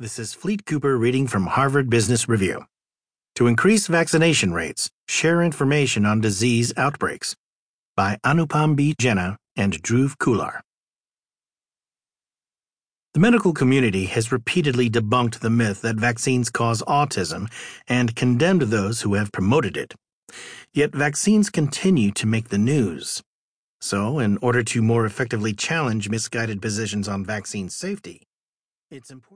This is Fleet Cooper reading from Harvard Business Review. To increase vaccination rates, share information on disease outbreaks by Anupam B. Jena and Dhruv Khullar. The medical community has repeatedly debunked the myth that vaccines cause autism and condemned those who have promoted it. Yet vaccines continue to make the news. So, in order to more effectively challenge misguided positions on vaccine safety, it's important.